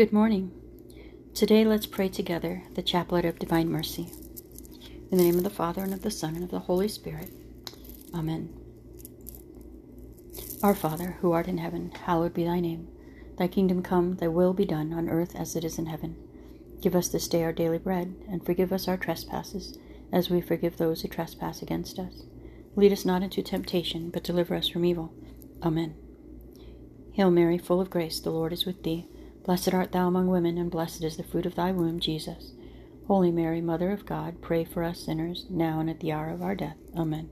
Good morning. Today let's pray together the Chaplet of Divine Mercy. In the name of the Father, and of the Son, and of the Holy Spirit. Amen. Our Father, who art in heaven, hallowed be thy name. Thy kingdom come, thy will be done, on earth as it is in heaven. Give us this day our daily bread, and forgive us our trespasses, as we forgive those who trespass against us. Lead us not into temptation, but deliver us from evil. Amen. Hail Mary, full of grace, the Lord is with thee. Blessed art thou among women, and blessed is the fruit of thy womb, Jesus. Holy Mary, Mother of God, pray for us sinners, now and at the hour of our death. Amen.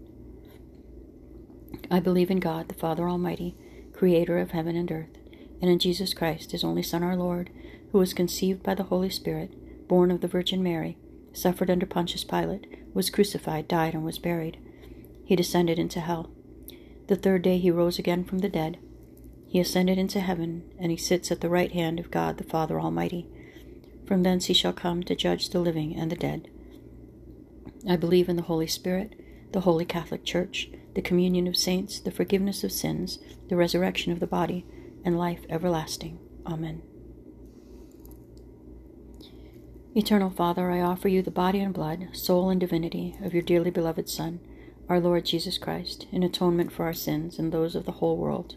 I believe in God, the Father Almighty, creator of heaven and earth, and in Jesus Christ, his only Son, our Lord, who was conceived by the Holy Spirit, born of the Virgin Mary, suffered under Pontius Pilate, was crucified, died, and was buried. He descended into hell. The third day he rose again from the dead. He ascended into heaven, and he sits at the right hand of God the Father Almighty. From thence he shall come to judge the living and the dead. I believe in the Holy Spirit, the Holy Catholic Church, the communion of saints, the forgiveness of sins, the resurrection of the body, and life everlasting. Amen. Eternal Father, I offer you the body and blood, soul and divinity of your dearly beloved Son, our Lord Jesus Christ, in atonement for our sins and those of the whole world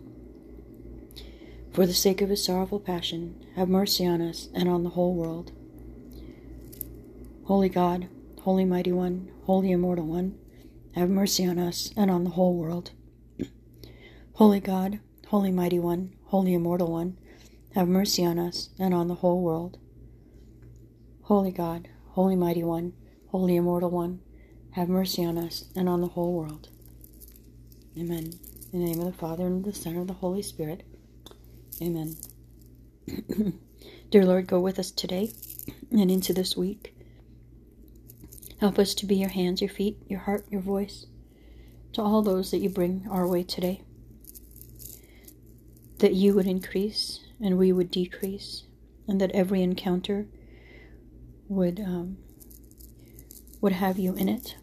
For the sake of his sorrowful passion, have mercy on us and on the whole world. Holy God, Holy Mighty One, Holy Immortal One, have mercy on us and on the whole world. Holy God, Holy Mighty One, Holy Immortal One, have mercy on us and on the whole world. Holy God, Holy Mighty One, Holy Immortal One, have mercy on us and on the whole world. Amen. In the name of the Father, and of the Son, and of the Holy Spirit. Amen. Dear Lord, go with us today and into this week. Help us to be your hands, your feet, your heart, your voice to all those that you bring our way today. That you would increase and we would decrease, and that every encounter would um, would have you in it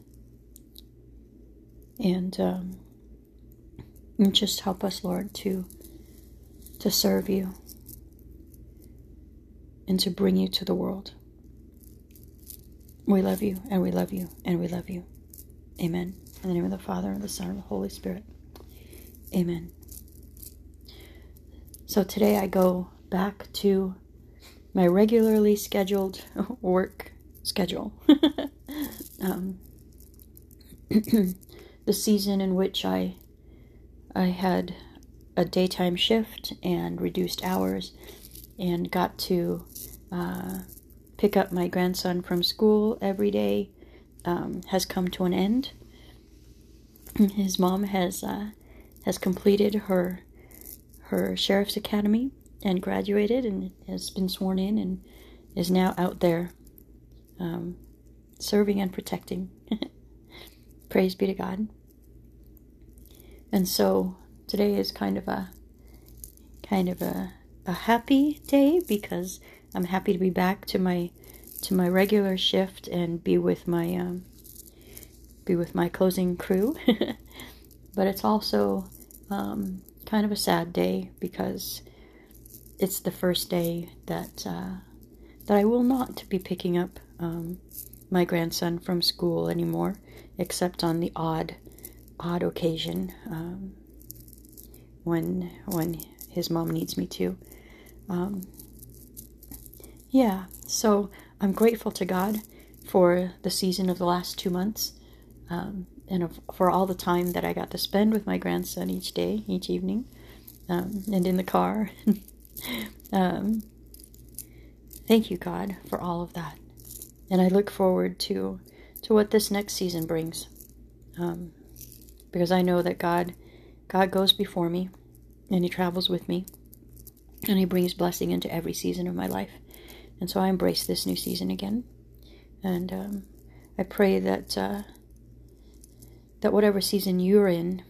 and, um, and just help us, Lord, to to serve you and to bring you to the world. We love you and we love you and we love you. Amen. In the name of the Father and the Son and the Holy Spirit. Amen. So today I go back to my regularly scheduled work schedule. um, the season in which I I had a daytime shift and reduced hours and got to uh, pick up my grandson from school every day um, has come to an end. His mom has uh, has completed her her sheriff's academy and graduated and has been sworn in and is now out there um, serving and protecting. Praise be to God. And so today is kind of a kind of a, a happy day because I'm happy to be back to my to my regular shift and be with my um, be with my closing crew. but it's also um, kind of a sad day because it's the first day that uh, that I will not be picking up um, my grandson from school anymore, except on the odd odd occasion um, when when his mom needs me to. Um, yeah, so I'm grateful to God for the season of the last two months um, and for all the time that I got to spend with my grandson each day, each evening, um, and in the car. um, thank you, God, for all of that. And I look forward to to what this next season brings. Um, because I know that God God goes before me and he travels with me and he brings blessing into every season of my life. And so I embrace this new season again. And um, I pray that uh, that whatever season you're in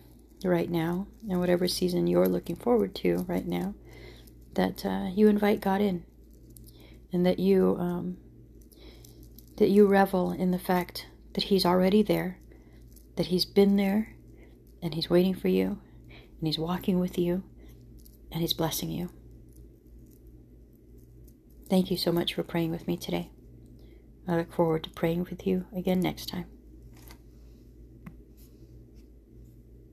right now, and whatever season you're looking forward to right now, that uh, you invite God in, and that you um, that you revel in the fact that He's already there, that He's been there, and He's waiting for you, and He's walking with you, and He's blessing you. Thank you so much for praying with me today. I look forward to praying with you again next time.